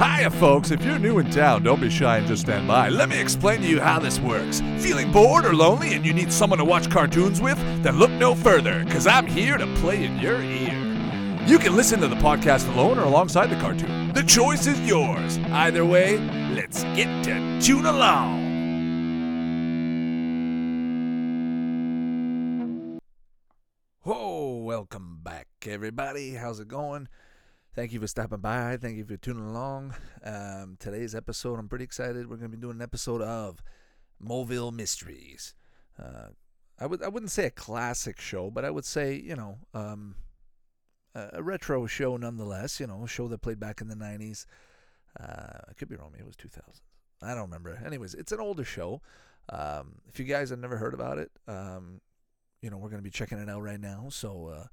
Hiya, folks. If you're new in town, don't be shy and just stand by. Let me explain to you how this works. Feeling bored or lonely and you need someone to watch cartoons with? Then look no further, because I'm here to play in your ear. You can listen to the podcast alone or alongside the cartoon. The choice is yours. Either way, let's get to tune along. Whoa, welcome back, everybody. How's it going? Thank you for stopping by. Thank you for tuning along. Um, today's episode, I'm pretty excited. We're going to be doing an episode of Moville Mysteries. Uh, I would I wouldn't say a classic show, but I would say you know um, a, retro show nonetheless. You know, a show that played back in the '90s. Uh, I could be wrong. Maybe it was 2000. I don't remember. Anyways, it's an older show. Um, if you guys have never heard about it, um, you know we're going to be checking it out right now. So uh,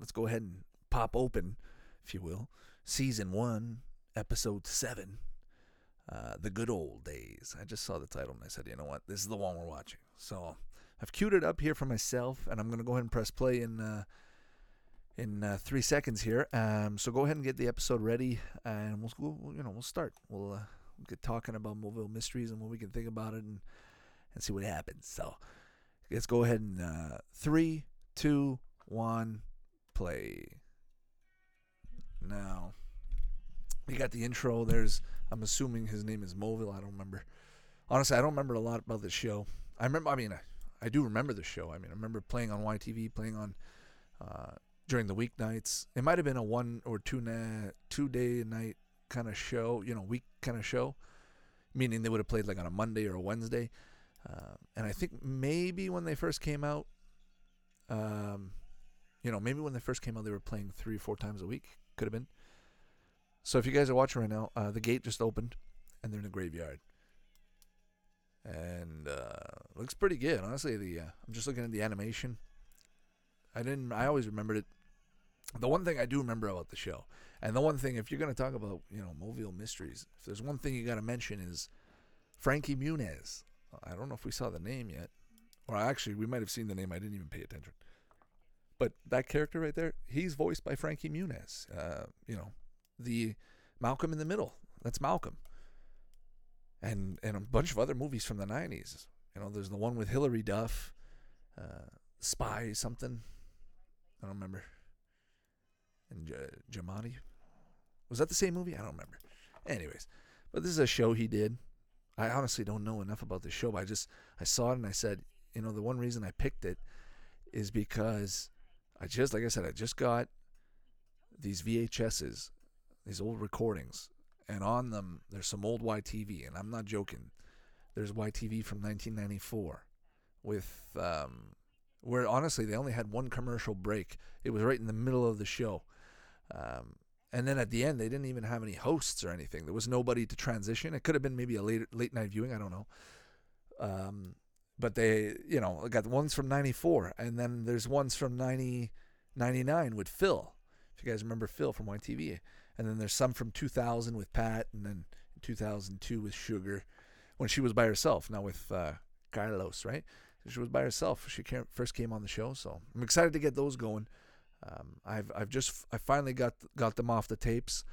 let's go ahead and pop open if you will, season one, episode seven, uh, the good old days. I just saw the title and I said, you know what, this is the one we're watching. So I've queued it up here for myself, and I'm gonna go ahead and press play in uh, in uh, three seconds here. Um, so go ahead and get the episode ready, and we'll, we'll you know we'll start. We'll uh, get talking about Moville mysteries and what we can think about it, and and see what happens. So let's go ahead and uh, three, two, one, play. Now, we got the intro. There's, I'm assuming his name is Moville. I don't remember. Honestly, I don't remember a lot about the show. I remember, I mean, I, I do remember the show. I mean, I remember playing on YTV, playing on uh, during the weeknights. It might have been a one or two na- two day night kind of show, you know, week kind of show, meaning they would have played like on a Monday or a Wednesday. Uh, and I think maybe when they first came out, um, you know, maybe when they first came out, they were playing three or four times a week. Could have been. So if you guys are watching right now, uh, the gate just opened, and they're in the graveyard, and uh, looks pretty good. Honestly, the uh, I'm just looking at the animation. I didn't. I always remembered it. The one thing I do remember about the show, and the one thing, if you're going to talk about, you know, Moville mysteries, if there's one thing you got to mention is Frankie Muniz. I don't know if we saw the name yet, or actually, we might have seen the name. I didn't even pay attention. But that character right there, he's voiced by Frankie Muniz. Uh, you know, the Malcolm in the Middle. That's Malcolm. And and a bunch of other movies from the '90s. You know, there's the one with Hilary Duff, uh, Spy something. I don't remember. And J- Jumanji. Was that the same movie? I don't remember. Anyways, but this is a show he did. I honestly don't know enough about the show. But I just I saw it and I said, you know, the one reason I picked it is because I just, like I said, I just got these VHSs, these old recordings, and on them there's some old YTV, and I'm not joking. There's YTV from 1994 with um, where honestly they only had one commercial break. It was right in the middle of the show. Um, and then at the end, they didn't even have any hosts or anything. There was nobody to transition. It could have been maybe a late late night viewing. I don't know. Um, but they, you know, I got ones from 94, and then there's ones from 90, 99 with Phil. If you guys remember Phil from YTV. And then there's some from 2000 with Pat, and then 2002 with Sugar when she was by herself. Now with uh, Carlos, right? She was by herself. She came, first came on the show, so I'm excited to get those going. Um, I've I've just I finally got got them off the tapes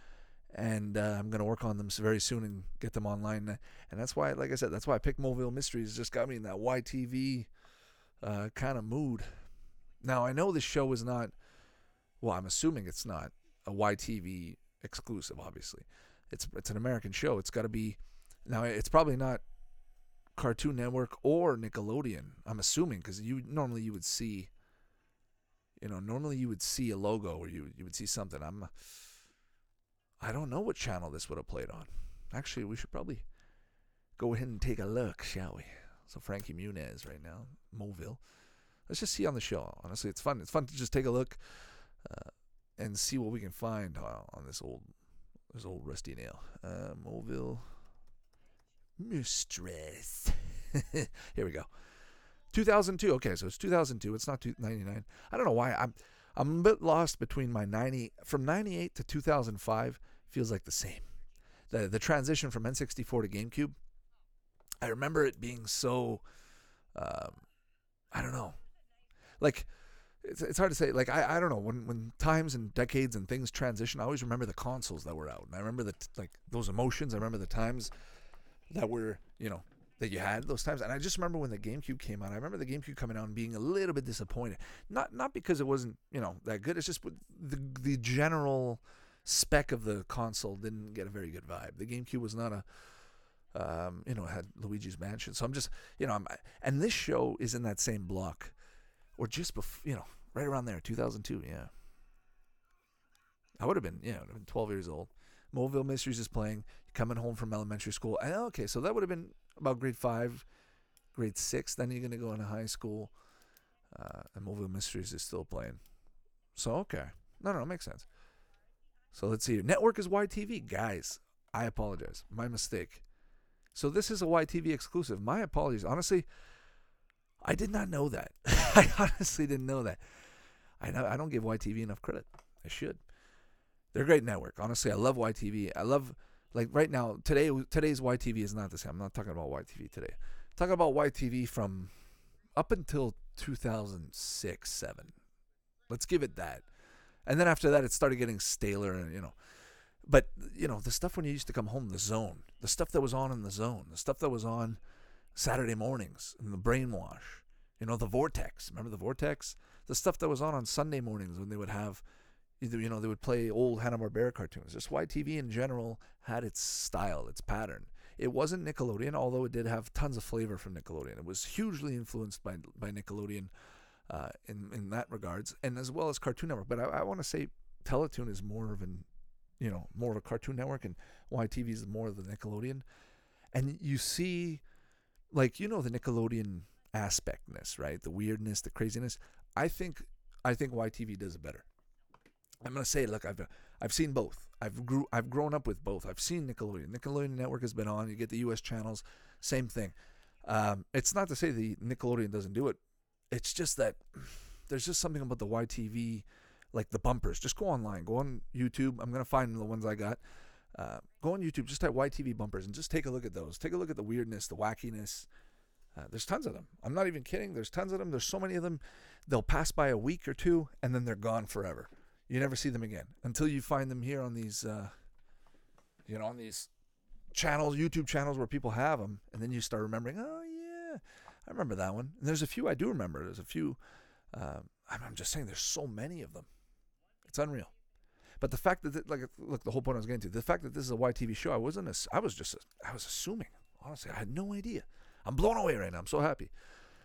and uh, I'm gonna work on them very soon and get them online. And that's why, like I said, that's why I picked Moville Mysteries. It just got me in that YTV uh, kind of mood. Now I know this show is not. Well, I'm assuming it's not a YTV exclusive. Obviously, it's it's an American show. It's got to be. Now it's probably not Cartoon Network or Nickelodeon. I'm assuming because you normally you would see. You know, normally you would see a logo or you you would see something. I'm I don't know what channel this would have played on. Actually, we should probably go ahead and take a look, shall we? So Frankie Muniz right now, Moville. Let's just see on the show. Honestly, it's fun. It's fun to just take a look uh, and see what we can find uh, on this old this old rusty nail. Uh, Moville Mistress. Here we go. 2002. Okay, so it's 2002. It's not 99. I don't know why I'm I'm a bit lost between my 90 from 98 to 2005 feels like the same. The the transition from N64 to GameCube. I remember it being so um, I don't know. Like it's, it's hard to say. Like I, I don't know when when times and decades and things transition. I always remember the consoles that were out, and I remember the like those emotions. I remember the times that were you know that you had those times. And I just remember when the GameCube came out. I remember the GameCube coming out and being a little bit disappointed. Not not because it wasn't you know that good. It's just the the general spec of the console didn't get a very good vibe. The GameCube was not a um, you know, had Luigi's Mansion. So I'm just, you know, I'm, and this show is in that same block, or just before, you know, right around there, 2002. Yeah, I would have been, yeah, have been 12 years old. Moville Mysteries is playing. Coming home from elementary school. And, okay, so that would have been about grade five, grade six. Then you're gonna go into high school, uh, and Moville Mysteries is still playing. So okay, no, no, it makes sense. So let's see. Network is YTV, guys. I apologize. My mistake. So this is a YTV exclusive. My apologies. Honestly, I did not know that. I honestly didn't know that. I know I don't give YTV enough credit. I should. They're a great network. Honestly, I love YTV. I love like right now today today's YTV is not the same. I'm not talking about YTV today. I'm talking about YTV from up until 2006, 7. Let's give it that. And then after that it started getting staler and you know but you know the stuff when you used to come home, the zone, the stuff that was on in the zone, the stuff that was on Saturday mornings in the brainwash, you know the vortex. Remember the vortex? The stuff that was on on Sunday mornings when they would have you know they would play old Hanna Barbera cartoons. Just YTV in general had its style, its pattern. It wasn't Nickelodeon, although it did have tons of flavor from Nickelodeon. It was hugely influenced by by Nickelodeon uh, in in that regards, and as well as Cartoon Network. But I, I want to say Teletoon is more of an you know, more of a Cartoon Network, and YTV is more of the Nickelodeon. And you see, like you know, the Nickelodeon aspectness, right? The weirdness, the craziness. I think, I think YTV does it better. I'm gonna say, look, I've I've seen both. I've grew I've grown up with both. I've seen Nickelodeon. Nickelodeon Network has been on. You get the U.S. channels, same thing. Um, it's not to say the Nickelodeon doesn't do it. It's just that there's just something about the YTV like the bumpers. Just go online, go on YouTube. I'm gonna find the ones I got. Uh, go on YouTube, just type YTV bumpers, and just take a look at those. Take a look at the weirdness, the wackiness. Uh, there's tons of them. I'm not even kidding. There's tons of them. There's so many of them. They'll pass by a week or two, and then they're gone forever. You never see them again until you find them here on these, uh, you know, on these channels, YouTube channels where people have them, and then you start remembering. Oh yeah, I remember that one. And there's a few I do remember. There's a few. Um, I'm just saying, there's so many of them. It's unreal. But the fact that, like, look, the whole point I was getting to, the fact that this is a YTV show, I wasn't, I was just, I was assuming. Honestly, I had no idea. I'm blown away right now. I'm so happy.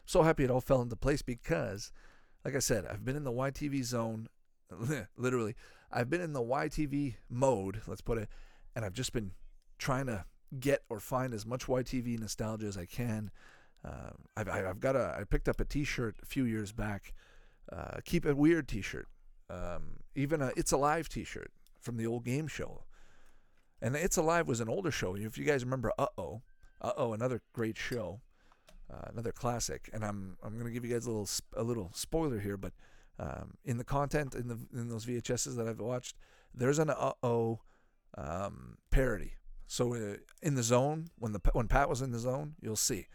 So happy it all fell into place because, like I said, I've been in the YTV zone, literally. I've been in the YTV mode, let's put it, and I've just been trying to get or find as much YTV nostalgia as I can. Um, I've, I've got a, I picked up a T-shirt a few years back, uh, Keep It Weird T-shirt um, even a It's Alive T-shirt from the old game show. And It's Alive was an older show. If you guys remember, Uh Oh, Uh Oh, another great show, uh, another classic. And I'm I'm gonna give you guys a little a little spoiler here, but um, in the content in the in those VHSs that I've watched, there's an Uh Oh um, parody. So uh, in the zone, when the when Pat was in the zone, you'll see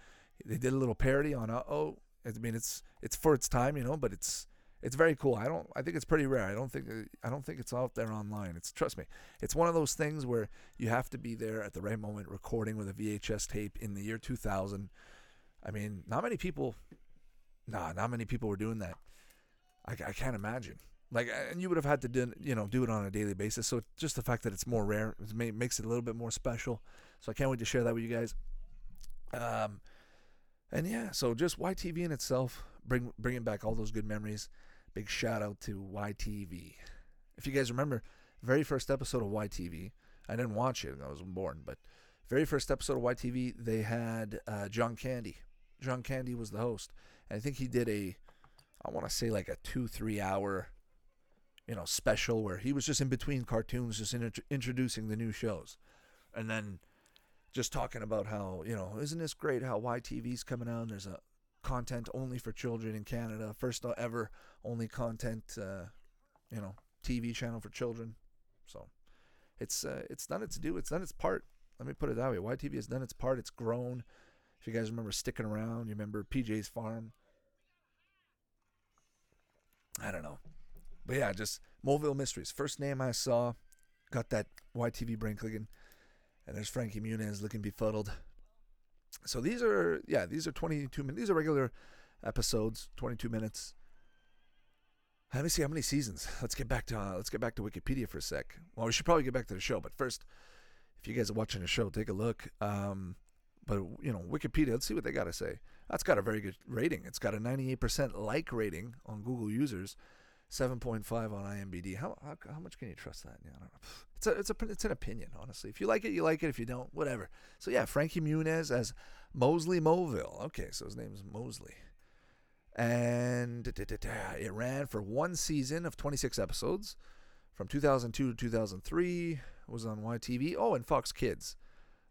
they did a little parody on Uh Oh. I mean, it's it's for its time, you know, but it's it's very cool. I don't. I think it's pretty rare. I don't think. I don't think it's out there online. It's trust me. It's one of those things where you have to be there at the right moment, recording with a VHS tape in the year 2000. I mean, not many people. Nah, not many people were doing that. I, I can't imagine. Like, and you would have had to do, you know, do it on a daily basis. So just the fact that it's more rare it makes it a little bit more special. So I can't wait to share that with you guys. Um, and yeah, so just YTV in itself, bring bringing back all those good memories. Big shout out to YTV. If you guys remember, very first episode of YTV, I didn't watch it, I wasn't born, but very first episode of YTV, they had uh, John Candy. John Candy was the host, and I think he did a, I want to say like a two three hour, you know, special where he was just in between cartoons, just in, introducing the new shows, and then just talking about how you know isn't this great how YTV's coming out? And there's a content only for children in Canada. First ever only content, uh, you know, TV channel for children. So it's uh, it's done its due. It's done its part. Let me put it that way. YTV has done its part. It's grown. If you guys remember sticking around, you remember PJ's Farm. I don't know. But yeah, just Moville Mysteries. First name I saw, got that YTV brain clicking. And there's Frankie Muniz looking befuddled. So these are, yeah, these are 22 minutes. These are regular episodes, 22 minutes. Let me see how many seasons. Let's get back to uh, let's get back to Wikipedia for a sec. Well, we should probably get back to the show, but first, if you guys are watching the show, take a look. Um, but you know, Wikipedia. Let's see what they got to say. That's got a very good rating. It's got a 98% like rating on Google users, 7.5 on IMDb. How, how, how much can you trust that? Yeah, I don't know. It's a it's a it's an opinion, honestly. If you like it, you like it. If you don't, whatever. So yeah, Frankie Muniz as Mosley Moville. Okay, so his name is Mosley and it ran for one season of 26 episodes from 2002 to 2003 it was on YTV oh and Fox Kids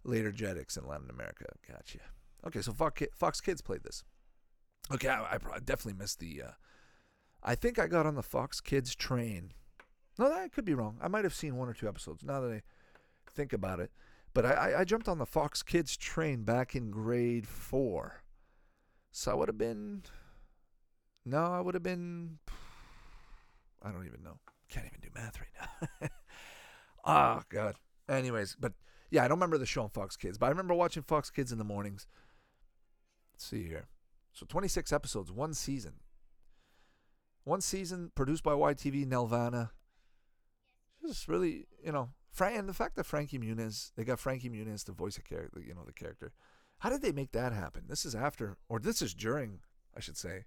later Jetix in Latin America gotcha okay so Fox Kids played this okay I, I definitely missed the uh, I think I got on the Fox Kids train no that could be wrong I might have seen one or two episodes now that I think about it but I, I jumped on the Fox Kids train back in grade four so I would have been no, I would have been. I don't even know. Can't even do math right now. oh God. Anyways, but yeah, I don't remember the show on Fox Kids, but I remember watching Fox Kids in the mornings. Let's see here. So 26 episodes, one season. One season produced by YTV Nelvana. Just really, you know, and the fact that Frankie Muniz, they got Frankie Muniz to voice a character, you know, the character. How did they make that happen? This is after, or this is during, I should say,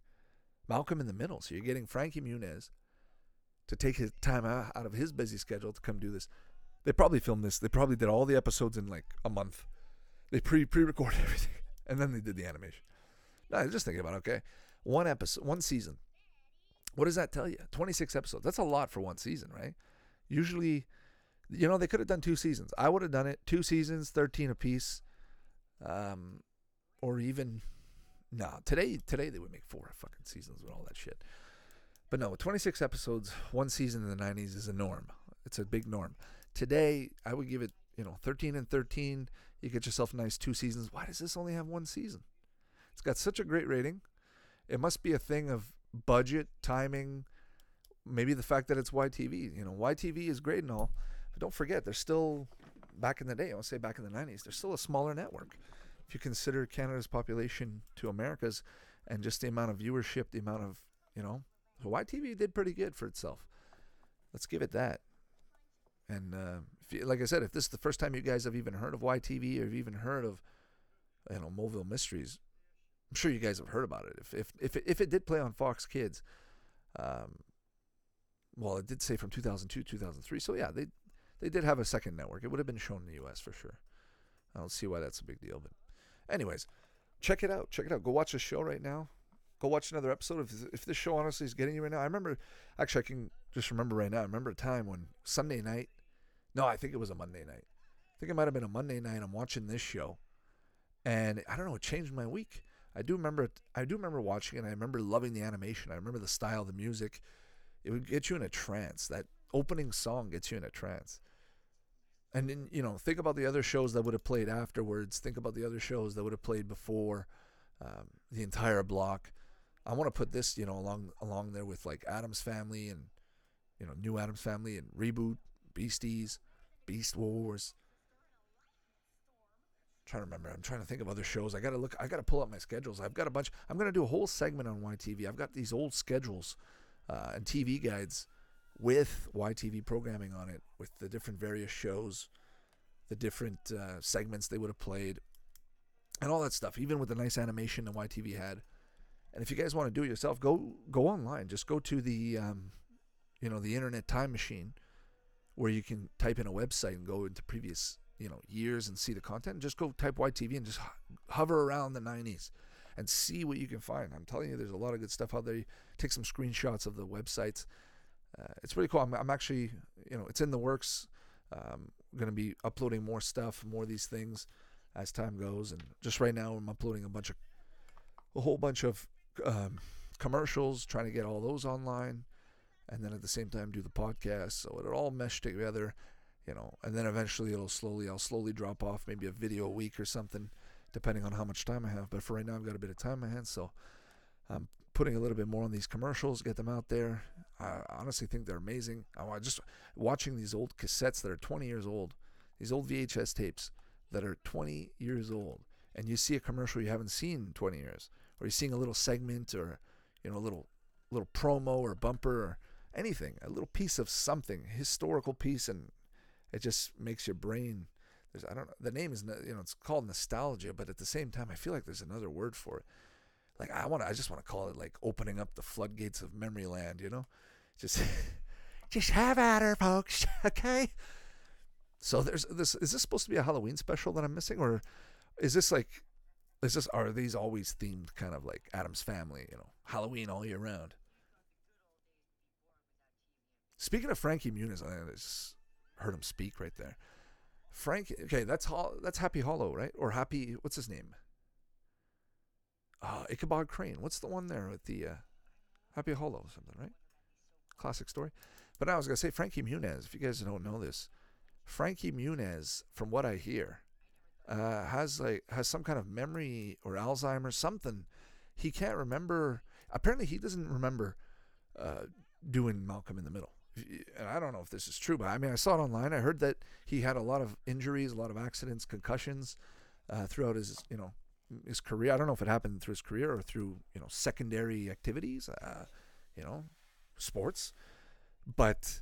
Malcolm in the Middle. So you're getting Frankie Muniz to take his time out of his busy schedule to come do this. They probably filmed this. They probably did all the episodes in like a month. They pre pre recorded everything, and then they did the animation. No, just thinking about okay, one episode, one season. What does that tell you? Twenty six episodes. That's a lot for one season, right? Usually, you know, they could have done two seasons. I would have done it two seasons, thirteen apiece, um, or even no, today today they would make four fucking seasons with all that shit. But no, 26 episodes, one season in the 90s is a norm. It's a big norm. Today, I would give it, you know, 13 and 13. You get yourself a nice two seasons. Why does this only have one season? It's got such a great rating. It must be a thing of budget, timing, maybe the fact that it's YTV. You know, YTV is great and all, but don't forget, they're still back in the day. I want to say back in the 90s. They're still a smaller network if you consider Canada's population to America's and just the amount of viewership, the amount of, you know, YTV did pretty good for itself. Let's give it that. And uh, you, like I said, if this is the first time you guys have even heard of YTV or have even heard of, you know, Moville Mysteries, I'm sure you guys have heard about it. If if if it, if it did play on Fox Kids, um, well, it did say from 2002 2003. So yeah, they they did have a second network. It would have been shown in the U.S. for sure. I don't see why that's a big deal, but Anyways, check it out. Check it out. Go watch the show right now. Go watch another episode. If if this show honestly is getting you right now, I remember. Actually, I can just remember right now. I remember a time when Sunday night. No, I think it was a Monday night. I think it might have been a Monday night. I'm watching this show, and I don't know. It changed my week. I do remember. I do remember watching it. I remember loving the animation. I remember the style, the music. It would get you in a trance. That opening song gets you in a trance and then you know think about the other shows that would have played afterwards think about the other shows that would have played before um, the entire block i want to put this you know along along there with like Addams family and you know new Addams family and reboot beasties beast wars I'm trying to remember i'm trying to think of other shows i gotta look i gotta pull up my schedules i've got a bunch i'm gonna do a whole segment on ytv i've got these old schedules uh, and tv guides with YTV programming on it, with the different various shows, the different uh, segments they would have played, and all that stuff. Even with the nice animation that YTV had. And if you guys want to do it yourself, go go online. Just go to the um, you know the internet time machine, where you can type in a website and go into previous you know years and see the content. Just go type YTV and just hover around the 90s and see what you can find. I'm telling you, there's a lot of good stuff out there. take some screenshots of the websites uh, it's pretty cool. I'm, I'm, actually, you know, it's in the works. Um, going to be uploading more stuff, more of these things as time goes. And just right now, I'm uploading a bunch of, a whole bunch of um, commercials, trying to get all those online, and then at the same time do the podcast. So it'll all mesh together, you know. And then eventually, it'll slowly, I'll slowly drop off, maybe a video a week or something, depending on how much time I have. But for right now, I've got a bit of time in my hands, so I'm putting a little bit more on these commercials, get them out there. I honestly think they're amazing. I just watching these old cassettes that are 20 years old, these old VHS tapes that are 20 years old, and you see a commercial you haven't seen in 20 years, or you're seeing a little segment or you know a little little promo or bumper or anything, a little piece of something, historical piece, and it just makes your brain. There's I don't know the name is you know it's called nostalgia, but at the same time I feel like there's another word for it. Like I want I just want to call it like opening up the floodgates of memory land, you know, just just have at her, folks. Okay. So there's this. Is this supposed to be a Halloween special that I'm missing, or is this like, is this are these always themed kind of like Addams Family? You know, Halloween all year round. Speaking of Frankie Muniz, I just heard him speak right there. Frank, okay, that's that's Happy Hollow, right? Or Happy, what's his name? Uh, Ichabod Crane. What's the one there with the uh, Happy Hollow or something, right? Classic story. But I was gonna say Frankie Muniz. If you guys don't know this, Frankie Muniz, from what I hear, uh, has like has some kind of memory or Alzheimer's, something. He can't remember. Apparently, he doesn't remember uh, doing Malcolm in the Middle. And I don't know if this is true, but I mean, I saw it online. I heard that he had a lot of injuries, a lot of accidents, concussions uh, throughout his, you know, his career. I don't know if it happened through his career or through, you know, secondary activities, uh, you know, sports. But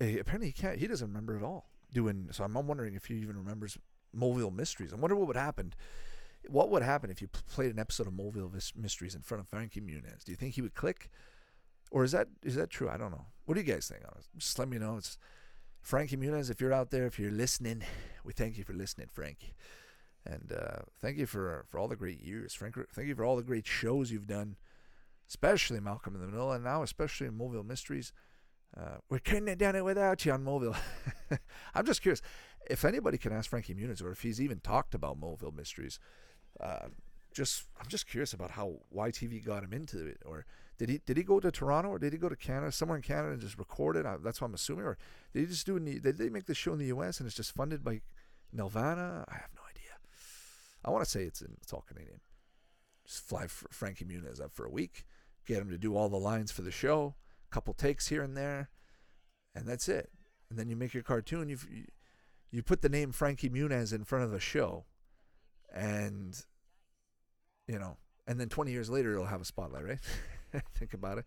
uh, apparently, he can't. He doesn't remember at all doing. So I'm wondering if he even remembers Moville Mysteries. I wonder what would happen. What would happen if you played an episode of Moville Mysteries in front of Frankie Muniz? Do you think he would click, or is that is that true? I don't know. What do you guys think? Just let me know. It's Frankie Muniz. If you're out there, if you're listening, we thank you for listening, Frankie, and uh, thank you for for all the great years, Frank. Thank you for all the great shows you've done, especially Malcolm in the Middle, and now especially in Moville Mysteries. Uh, we couldn't have done it without you on Mobile. I'm just curious if anybody can ask Frankie Muniz or if he's even talked about Moville Mysteries. Uh, just I'm just curious about how YTV got him into it, or did he did he go to Toronto or did he go to Canada, somewhere in Canada, and just record it? that's what I'm assuming, or did he just do it? The, did they make the show in the U.S. and it's just funded by Nelvana? I have no idea. I want to say it's in, it's all Canadian. Just fly Frankie Muniz up for a week, get him to do all the lines for the show a couple takes here and there, and that's it. And then you make your cartoon. You you put the name Frankie Muniz in front of the show, and you know, and then 20 years later it'll have a spotlight, right? Think about it.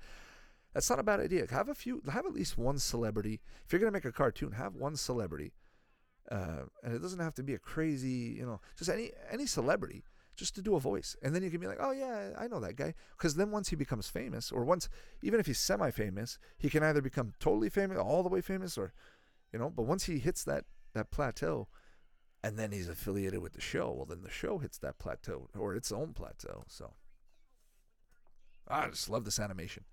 That's not a bad idea. Have a few, have at least one celebrity. If you're gonna make a cartoon, have one celebrity, uh, and it doesn't have to be a crazy, you know, just any any celebrity just to do a voice. And then you can be like, oh, yeah, I know that guy. Because then once he becomes famous, or once, even if he's semi famous, he can either become totally famous, all the way famous, or, you know, but once he hits that, that plateau, and then he's affiliated with the show, well, then the show hits that plateau, or its own plateau. So I just love this animation.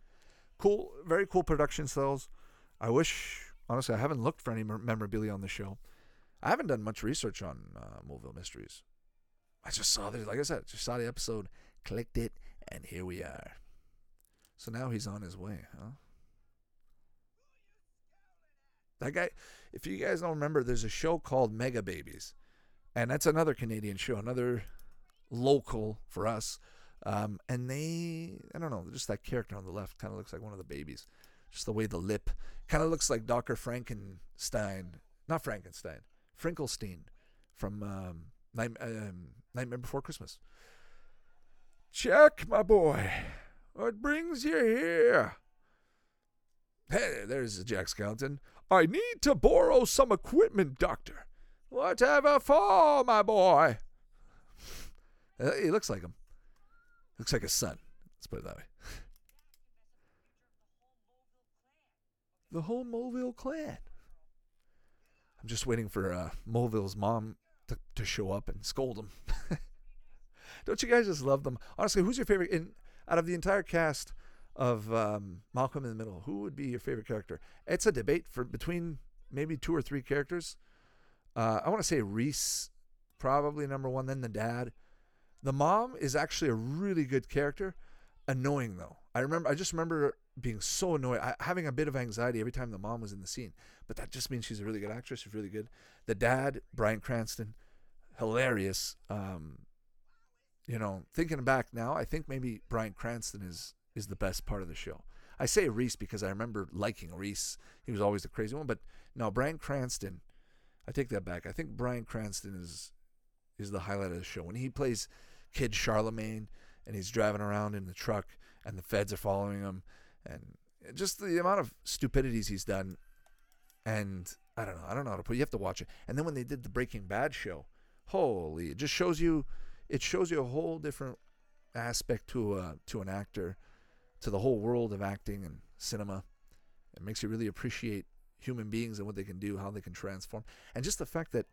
Cool, very cool production cells. I wish, honestly, I haven't looked for any memorabilia on the show. I haven't done much research on uh, Moville Mysteries. I just saw this, like I said, just saw the episode, clicked it, and here we are. So now he's on his way, huh? That guy, if you guys don't remember, there's a show called Mega Babies. And that's another Canadian show, another local for us. Um, and they, I don't know, just that character on the left kind of looks like one of the babies. Just the way the lip kind of looks like Dr. Frankenstein. Not Frankenstein, Finkelstein from um, Night, um, Nightmare Before Christmas. Jack, my boy, what brings you here? Hey, there's Jack Skellington. I need to borrow some equipment, Doctor. Whatever for, my boy? Uh, he looks like him. Looks like a son. Let's put it that way. the whole Moville clan. I'm just waiting for uh, Moville's mom to, to show up and scold him. Don't you guys just love them? Honestly, who's your favorite in out of the entire cast of um, Malcolm in the Middle? Who would be your favorite character? It's a debate for between maybe two or three characters. Uh, I want to say Reese, probably number one. Then the dad. The mom is actually a really good character. Annoying though. I remember. I just remember being so annoyed, I, having a bit of anxiety every time the mom was in the scene. But that just means she's a really good actress. She's really good. The dad, Bryan Cranston, hilarious. Um, you know, thinking back now, I think maybe Bryan Cranston is is the best part of the show. I say Reese because I remember liking Reese. He was always the crazy one. But no, Bryan Cranston. I take that back. I think Bryan Cranston is is the highlight of the show when he plays Kid Charlemagne and he's driving around in the truck and the feds are following him and just the amount of stupidities he's done. And I don't know. I don't know how to put. it. You have to watch it. And then when they did the Breaking Bad show, holy! It just shows you. It shows you a whole different aspect to a to an actor, to the whole world of acting and cinema. It makes you really appreciate human beings and what they can do, how they can transform, and just the fact that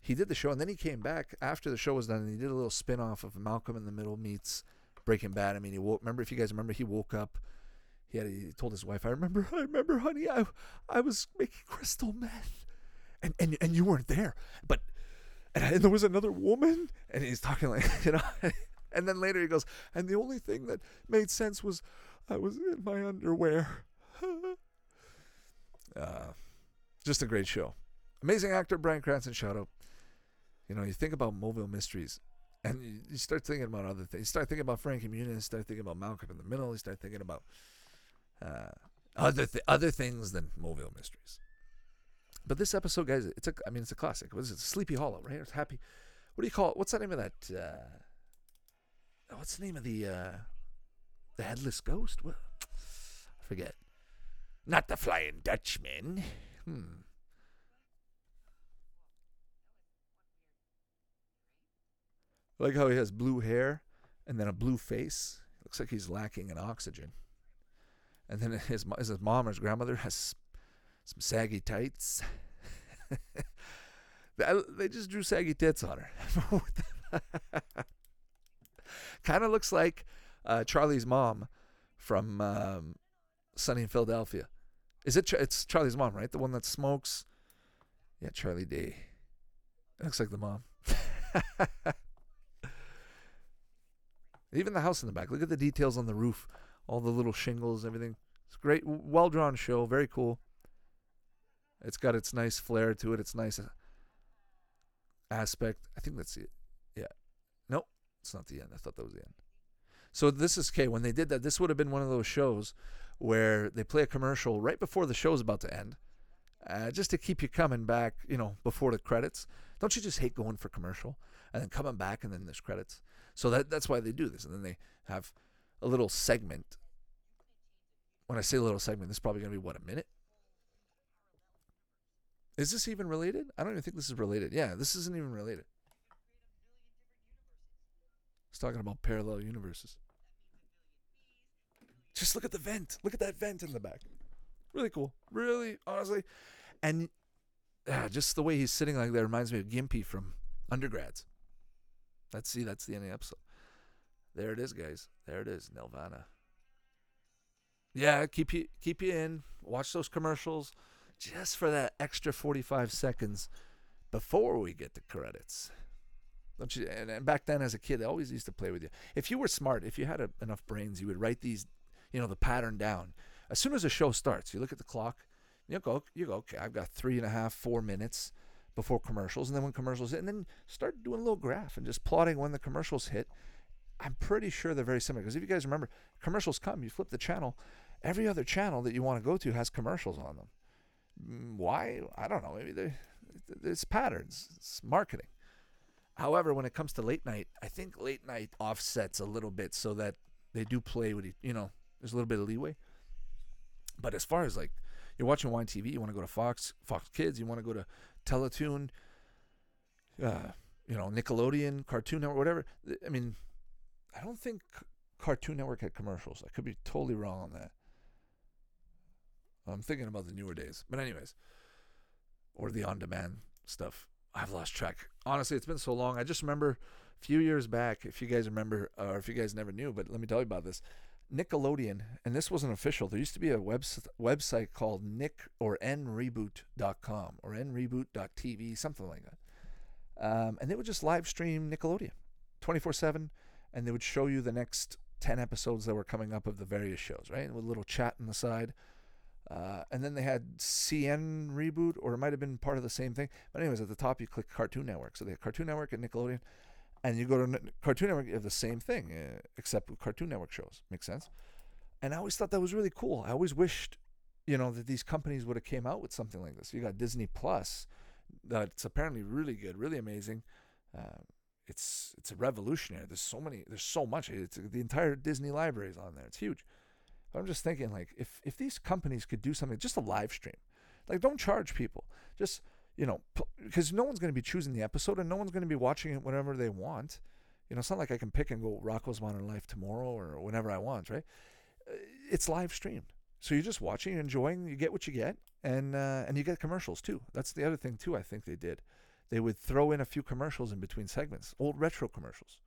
he did the show and then he came back after the show was done and he did a little spin off of Malcolm in the Middle meets Breaking Bad. I mean, he woke. Remember, if you guys remember, he woke up. He had. He told his wife, "I remember. I remember, honey. I, I was making crystal meth, and and and you weren't there, but." And, and there was another woman, and he's talking like you know, and then later he goes, and the only thing that made sense was I was in my underwear. uh, just a great show. Amazing actor Bryan Cranston. Shout out. You know, you think about Moville Mysteries, and you, you start thinking about other things. You start thinking about Frankie Muniz. You start thinking about Malcolm in the Middle. You start thinking about uh, other th- other things than Moville Mysteries. But this episode, guys, it's a I mean, it's a classic. What is it? Sleepy Hollow, right? It's happy. What do you call it? What's the name of that? Uh, what's the name of the uh, the headless ghost? What? I forget. Not the Flying Dutchman. Hmm. I like how he has blue hair and then a blue face. Looks like he's lacking in oxygen. And then his his mom or his grandmother has some saggy tights. they just drew saggy tits on her. kind of looks like uh, Charlie's mom from um, Sunny in Philadelphia. Is it? It's Charlie's mom, right? The one that smokes. Yeah, Charlie Day. looks like the mom. Even the house in the back. Look at the details on the roof, all the little shingles, everything. It's great, well drawn show. Very cool. It's got its nice flair to it. It's nice uh, aspect. I think that's it. Yeah. Nope. It's not the end. I thought that was the end. So this is okay. When they did that, this would have been one of those shows where they play a commercial right before the show's about to end, uh, just to keep you coming back. You know, before the credits. Don't you just hate going for commercial and then coming back and then there's credits? So that that's why they do this, and then they have a little segment. When I say little segment, this is probably going to be what a minute. Is this even related? I don't even think this is related. Yeah, this isn't even related. It's talking about parallel universes. Just look at the vent. Look at that vent in the back. Really cool. Really, honestly. And uh, just the way he's sitting like that reminds me of Gimpy from Undergrads. Let's see. That's the end of the episode. There it is, guys. There it is. Nelvana. Yeah, keep you keep you in. Watch those commercials just for that extra 45 seconds before we get the credits. Don't you? And, and back then, as a kid, they always used to play with you. If you were smart, if you had a, enough brains, you would write these, you know, the pattern down. As soon as a show starts, you look at the clock. You go, you go. Okay, I've got three and a half, four minutes before commercials, and then when commercials hit, and then start doing a little graph and just plotting when the commercials hit. I'm pretty sure they're very similar because if you guys remember, commercials come, you flip the channel, every other channel that you want to go to has commercials on them. Mm, why? I don't know. Maybe they, it's patterns, it's marketing. However, when it comes to late night, I think late night offsets a little bit so that they do play with, you know, there's a little bit of leeway. But as far as like you're watching YTV, you want to go to Fox, Fox Kids, you want to go to Teletoon, uh, you know, Nickelodeon, Cartoon Network, whatever. I mean, I don't think Cartoon Network had commercials. I could be totally wrong on that. I'm thinking about the newer days. But anyways, or the on-demand stuff. I've lost track. Honestly, it's been so long. I just remember a few years back, if you guys remember, or if you guys never knew, but let me tell you about this. Nickelodeon, and this wasn't official. There used to be a web, website called nick or nreboot.com or nreboot.tv, something like that. Um, and they would just live stream Nickelodeon 24 7, and they would show you the next 10 episodes that were coming up of the various shows, right? With a little chat on the side. Uh, and then they had CN reboot, or it might have been part of the same thing. But anyways, at the top you click Cartoon Network. So they have Cartoon Network and Nickelodeon, and you go to Cartoon Network, you have the same thing, uh, except with Cartoon Network shows. Makes sense. And I always thought that was really cool. I always wished, you know, that these companies would have came out with something like this. You got Disney Plus, that's apparently really good, really amazing. Uh, it's it's a revolutionary. There's so many. There's so much. It's the entire Disney library is on there. It's huge. But I'm just thinking, like, if if these companies could do something, just a live stream, like, don't charge people. Just you know, because no one's going to be choosing the episode and no one's going to be watching it whenever they want. You know, it's not like I can pick and go Rocko's Modern Life tomorrow or whenever I want, right? Uh, it's live streamed. So you're just watching, enjoying, you get what you get, and uh, and you get commercials too. That's the other thing too. I think they did. They would throw in a few commercials in between segments, old retro commercials.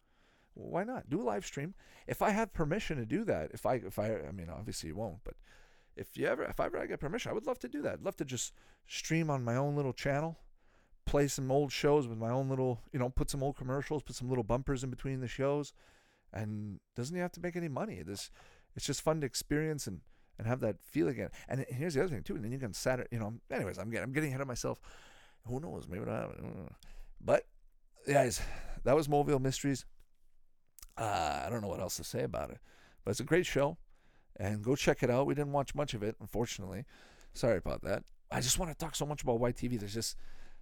Why not do a live stream? If I have permission to do that, if I if I I mean obviously you won't, but if you ever if I ever get permission, I would love to do that. I'd love to just stream on my own little channel, play some old shows with my own little you know put some old commercials, put some little bumpers in between the shows, and doesn't he have to make any money? This it's just fun to experience and and have that feel again. And here's the other thing too. And then you can Saturday, you know. Anyways, I'm getting I'm getting ahead of myself. Who knows? Maybe not. But guys, that was Moville Mysteries. Uh, I don't know what else to say about it, but it's a great show, and go check it out. We didn't watch much of it, unfortunately. Sorry about that. I just want to talk so much about YTV. There's just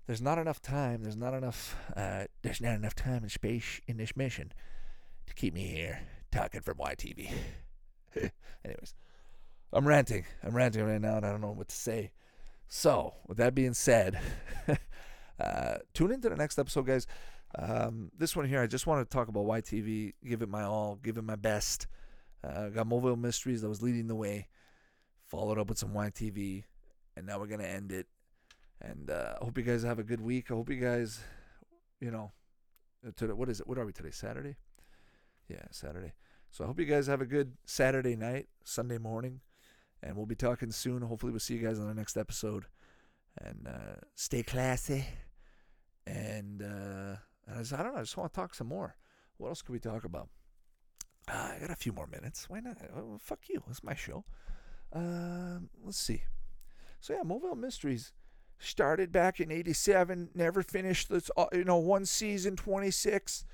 there's not enough time. There's not enough. Uh, there's not enough time and space in this mission to keep me here talking from YTV. Anyways, I'm ranting. I'm ranting right now, and I don't know what to say. So, with that being said, uh, tune into the next episode, guys. Um, this one here, I just want to talk about YTV, give it my all, give it my best. Uh, got Moville Mysteries that was leading the way, followed up with some YTV, and now we're to end it. And uh, I hope you guys have a good week. I hope you guys, you know, today, what is it? What are we today? Saturday? Yeah, Saturday. So I hope you guys have a good Saturday night, Sunday morning. And we'll be talking soon. Hopefully, we'll see you guys on the next episode. And uh, stay classy. And, uh, and I, just, I don't know. I just want to talk some more. What else could we talk about? Uh, I got a few more minutes. Why not? Oh, fuck you. It's my show. Um, let's see. So yeah, Moville Mysteries started back in '87. Never finished. This, uh, you know, one season, 26.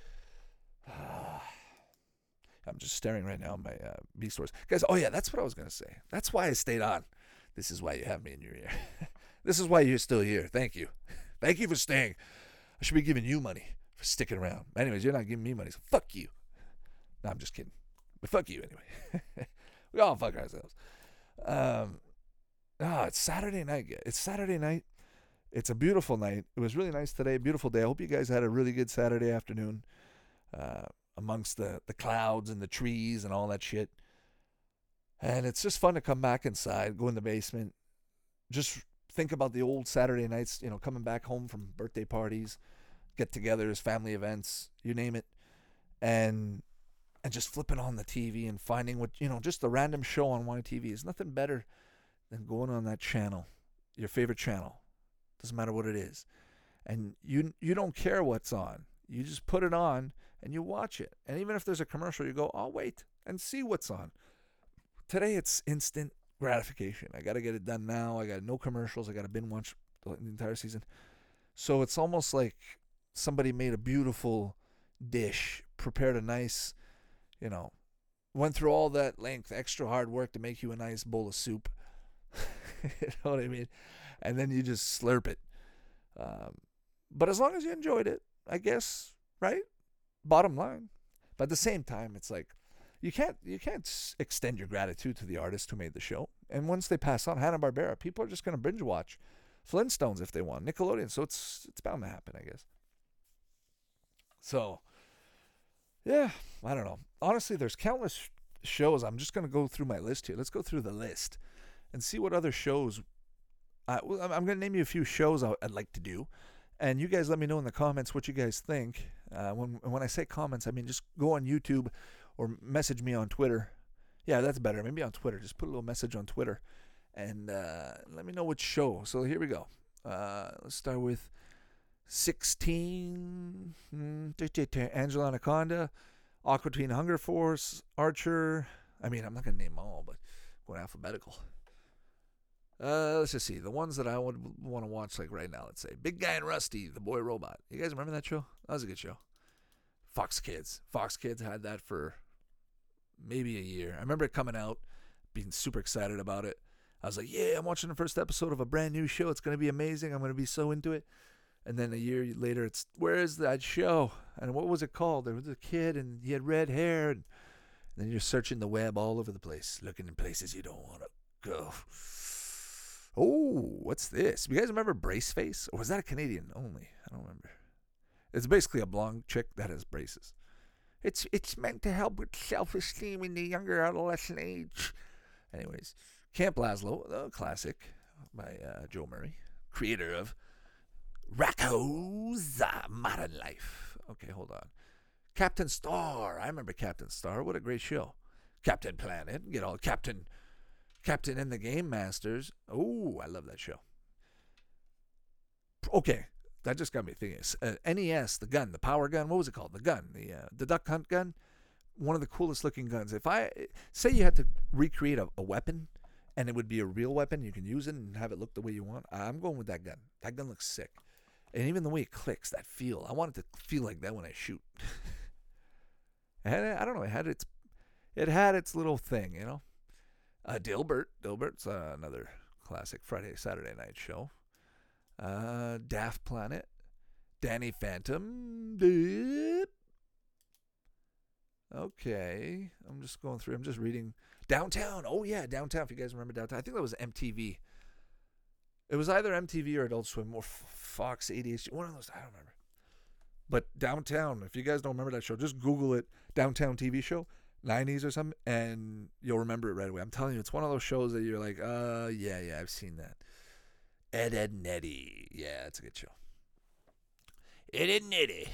I'm just staring right now at my uh, B stores. Guys, oh yeah, that's what I was to say. That's why I stayed on. This is why you have me in your ear. this is why you're still here. Thank you. Thank you for staying. I should be giving you money for sticking around. Anyways, you're not giving me money, so fuck you. No, I'm just kidding. But fuck you anyway. we all fuck ourselves. Um, oh, it's Saturday night. It's Saturday night. It's a beautiful night. It was really nice today. Beautiful day. I hope you guys had a really good Saturday afternoon. Uh, amongst the, the clouds and the trees and all that shit. And it's just fun to come back inside, go in the basement, just think about the old Saturday nights, you know, coming back home from birthday parties, get togethers, family events, you name it. And and just flipping on the TV and finding what, you know, just the random show on YTV is nothing better than going on that channel, your favorite channel. Doesn't matter what it is. And you you don't care what's on. You just put it on and you watch it. And even if there's a commercial, you go, I'll wait and see what's on. Today it's instant gratification. I got to get it done now. I got no commercials. I got to binge watch the entire season. So it's almost like somebody made a beautiful dish, prepared a nice, you know, went through all that length, extra hard work to make you a nice bowl of soup. you know what I mean? And then you just slurp it. Um, but as long as you enjoyed it, I guess, right? bottom line. But at the same time, it's like you can't you can't extend your gratitude to the artist who made the show. And once they pass on Hanna Barbera, people are just going to binge watch Flintstones if they want Nickelodeon. So it's it's bound to happen, I guess. So yeah, I don't know. Honestly, there's countless shows. I'm just going to go through my list here. Let's go through the list and see what other shows. I, I'm going to name you a few shows I'd like to do. And you guys let me know in the comments what you guys think. Uh, when when I say comments, I mean just go on YouTube or message me on Twitter. Yeah, that's better. Maybe on Twitter. Just put a little message on Twitter and uh, let me know which show. So here we go. Uh, let's start with 16. Mm, Angela Anaconda, Aqua Teen Hunger Force, Archer. I mean, I'm not going to name all, but going alphabetical. Uh, let's just see the ones that I would want to watch like right now. Let's say Big Guy and Rusty, the Boy Robot. You guys remember that show? That was a good show. Fox Kids. Fox Kids had that for maybe a year. I remember it coming out. being super excited about it. I was like, yeah, I'm watching the first episode of a brand new show. It's gonna be amazing. I'm gonna be so into it. And then a year later, it's where is that show? And what was it called? There was a kid, and he had red hair, and, and then you're searching the web all over the place, looking in places you don't want to go. Oh, what's this? You guys remember Braceface? Or was that a Canadian only? I don't remember. It's basically a blonde chick that has braces. It's it's meant to help with self-esteem in the younger adolescent age. Anyways, Camp Lazlo, the classic by uh, Joe Murray, creator of Rocko's Modern Life. Okay, hold on. Captain Star. I remember Captain Star. What a great show. Captain Planet. Get all Captain Captain and the Game Masters. Oh, I love that show. Okay, that just got me thinking. Uh, NES, the gun, the power gun. What was it called? The gun, the uh, the duck hunt gun. One of the coolest looking guns. If I say you had to recreate a, a weapon, and it would be a real weapon, you can use it and have it look the way you want. I'm going with that gun. That gun looks sick, and even the way it clicks, that feel. I want it to feel like that when I shoot. and I don't know. It had its, it had its little thing, you know. Uh, Dilbert. Dilbert's uh, another classic Friday Saturday night show. Uh, Daft Planet. Danny Phantom. Dip. Okay, I'm just going through. I'm just reading Downtown. Oh yeah, Downtown. If you guys remember Downtown, I think that was MTV. It was either MTV or Adult Swim or Fox ADHD. One of those. I don't remember. But Downtown. If you guys don't remember that show, just Google it. Downtown TV show. 90s or something, and you'll remember it right away. I'm telling you, it's one of those shows that you're like, uh, yeah, yeah, I've seen that. Ed, Edd n Eddy. Yeah, it's a good show. Ed, Edd n Eddy.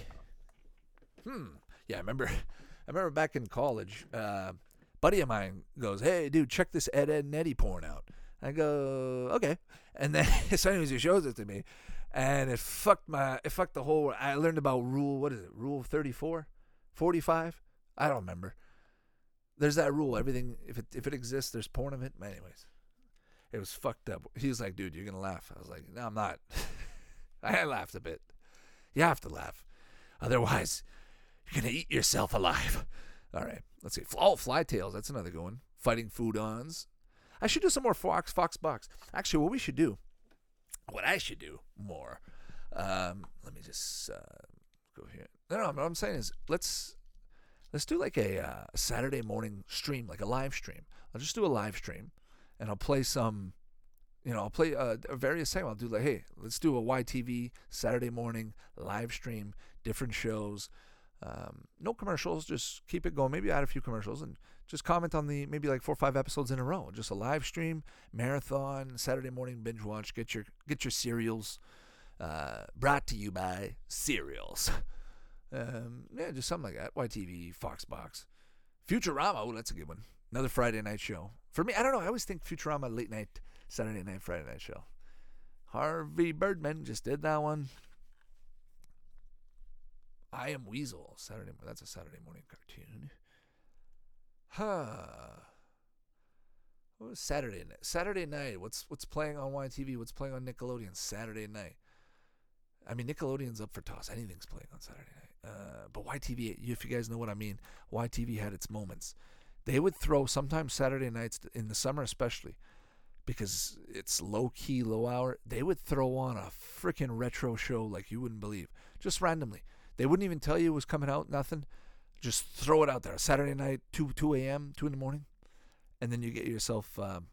Hmm. Yeah, I remember. I remember back in college, uh, buddy of mine goes, "Hey, dude, check this Ed, Edd n Eddy porn out." I go, "Okay," and then so he shows it to me, and it fucked my, it fucked the whole. I learned about rule. What is it? Rule 34, 45. I don't remember there's that rule. Everything if it if it exists, there's porn of it. Anyways, it was fucked up. He was like, "Dude, you're gonna laugh." I was like, "No, I'm not." I laughed a bit. You have to laugh, otherwise, you're gonna eat yourself alive. All right, let's see. Oh, Fly Tales. That's another good one. Fighting Foodons. I should do some more Fox Fox Box. Actually, what we should do, what I should do more. Um, let me just uh, go here. No, no. What I'm saying is, let's let's do like a uh, Saturday morning stream, like a live stream. I'll just do a live stream, and I'll play some, you know, I'll play uh, various segments. I'll do like, hey, let's do a YTV Saturday morning live stream, different shows. Um, no commercials, just keep it going. Maybe add a few commercials and just comment on the maybe like four or five episodes in a row. Just a live stream, marathon, Saturday morning binge watch. Get your get your cereals. Uh, brought to you by cereals. Um, yeah, just something like that. YTV, Foxbox, Futurama. Oh, that's a good one. Another Friday night show. For me, I don't know. I always think Futurama late night, Saturday night, Friday night show. Harvey Birdman just did that one. I am Weasel. Saturday. That's a Saturday morning cartoon. Huh. What was Saturday night? Saturday night. What's what's playing on YTV? What's playing on Nickelodeon? Saturday night. I mean, Nickelodeon's up for toss. Anything's playing on Saturday night. Uh, but YTV, if you guys know what I mean, YTV had its moments. They would throw sometimes Saturday nights in the summer, especially because it's low key, low hour. They would throw on a freaking retro show like you wouldn't believe, just randomly. They wouldn't even tell you it was coming out, nothing. Just throw it out there. Saturday night, two two a.m., two in the morning, and then you get yourself, um,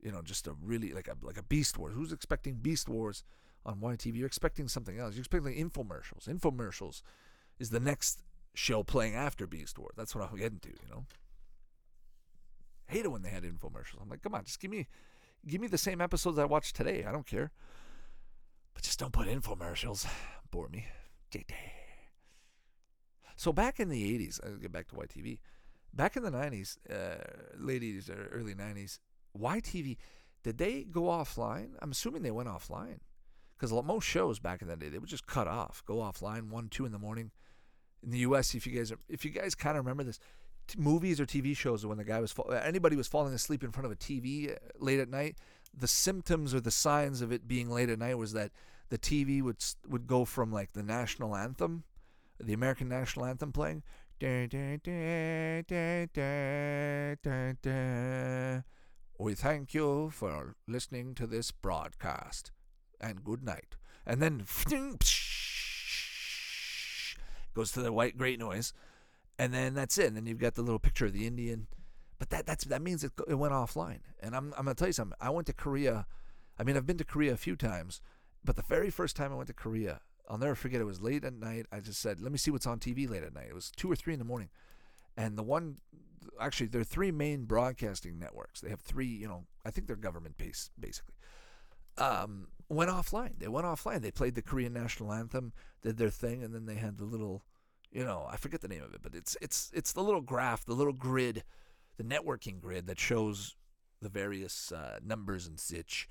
you know, just a really like a like a Beast Wars. Who's expecting Beast Wars? on YTV. You're expecting something else. You're expecting infomercials. Infomercials is the next show playing after Beast Wars. That's what I'm getting to, you know. hate it when they had infomercials. I'm like, come on, just give me, give me the same episodes I watched today. I don't care, but just don't put infomercials. Bore me. So back in the 80s, I'll get back to YTV. Back in the 90s, uh, late 80s or early 90s, YTV, did they go offline? I'm assuming they went offline because most shows back in that day they would just cut off, go offline one, two in the morning. In the U.S., if you guys are, if you guys kind of remember this, t- movies or TV shows when the guy was fall- anybody was falling asleep in front of a TV uh, late at night, the symptoms or the signs of it being late at night was that the TV would would go from like the national anthem, the American national anthem playing, We thank you for listening to this broadcast, and good night. And then goes to the white great noise, and then that's it. And then you've got the little picture of the Indian, but that that's that means it, it went offline. And I'm I'm gonna tell you something. I went to Korea. I mean, I've been to Korea a few times, but the very first time I went to Korea, I'll never forget. It was late at night. I just said, "Let me see what's on TV late at night." It was two or three in the morning, and the one, actually, there are three main broadcasting networks. They have three. You know, I think they're government based, basically. Um, went offline. They went offline. They played the Korean national anthem, did their thing, and then they had the little, you know, I forget the name of it, but it's it's it's the little graph, the little grid, the networking grid that shows the various uh, numbers and such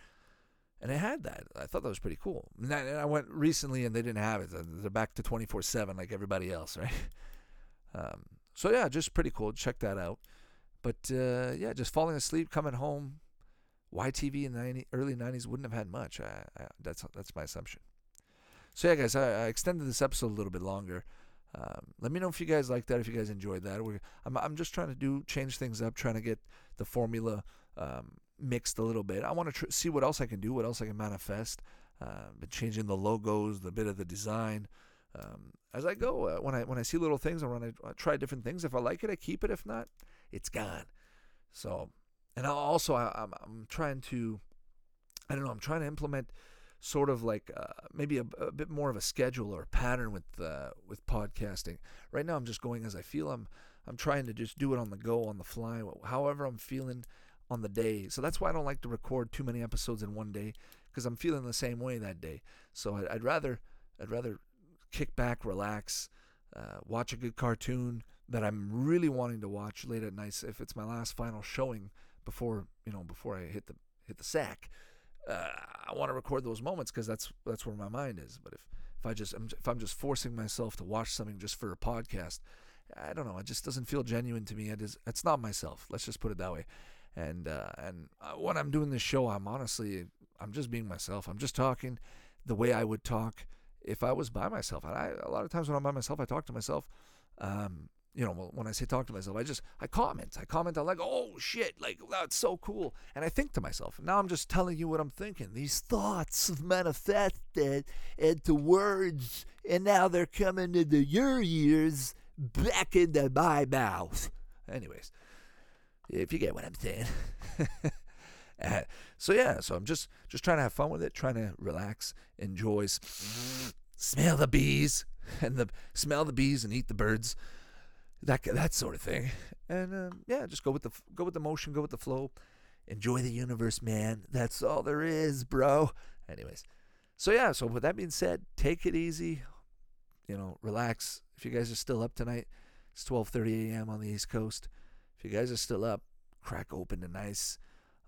and it had that. I thought that was pretty cool. And I went recently, and they didn't have it. They're back to twenty four seven like everybody else, right? Um, so yeah, just pretty cool. Check that out. But uh, yeah, just falling asleep, coming home. YTV in the 90, early '90s wouldn't have had much. I, I, that's that's my assumption. So yeah, guys, I, I, extended this episode a little bit longer. Um, let me know if you guys like that. If you guys enjoyed that, We're, I'm I'm just trying to do change things up, trying to get the formula um, mixed a little bit. I want to tr- see what else I can do, what else I can manifest. Uh, been changing the logos, the bit of the design. Um, as I go, uh, when I when I see little things, I want to try different things. If I like it, I keep it. If not, it's gone. So, and I'll also I, am I'm, I'm trying to, I don't know, I'm trying to implement sort of like uh, maybe a, a, bit more of a schedule or a pattern with uh, with podcasting. Right now, I'm just going as I feel. I'm I'm trying to just do it on the go, on the fly, however I'm feeling on the day. So that's why I don't like to record too many episodes in one day because I'm feeling the same way that day. So I'd, I'd rather I'd rather kick back, relax, uh, watch a good cartoon that I'm really wanting to watch late at night. If it's my last final showing before you know before I hit the hit the sack, uh, I want to record those moments because that's that's where my mind is. But if if I just if I'm just forcing myself to watch something just for a podcast, I don't know. It just doesn't feel genuine to me. It is. It's not myself. Let's just put it that way and uh, and uh, when I'm doing this show, I'm honestly I'm just being myself. I'm just talking the way I would talk if I was by myself. And I a lot of times when I'm by myself, I talk to myself. Um, you know, when I say talk to myself, I just I comment. I comment. I'm like, oh shit, like that's so cool. And I think to myself. Now I'm just telling you what I'm thinking. These thoughts have manifested into words, and now they're coming into your ears, back into my mouth. Anyways, if you get what I'm saying. uh, so yeah, so I'm just just trying to have fun with it, trying to relax, enjoy, smell the bees, and the smell the bees and eat the birds, that that sort of thing. And um, yeah, just go with the go with the motion, go with the flow, enjoy the universe, man. That's all there is, bro. Anyways, so yeah, so with that being said, take it easy, you know, relax. If you guys are still up tonight, it's 12:30 a.m. on the East Coast. If you guys are still up, crack open a nice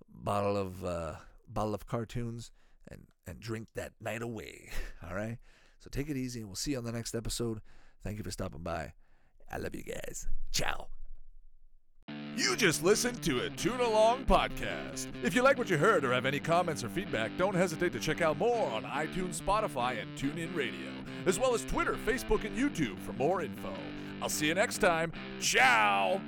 bottle of uh, bottle of cartoons and and drink that night away. All right. So take it easy, and we'll see you on the next episode. Thank you for stopping by. I love you guys. Ciao. You just listened to a Tune Along podcast. If you like what you heard or have any comments or feedback, don't hesitate to check out more on iTunes, Spotify, and TuneIn Radio, as well as Twitter, Facebook, and YouTube for more info. I'll see you next time. Ciao!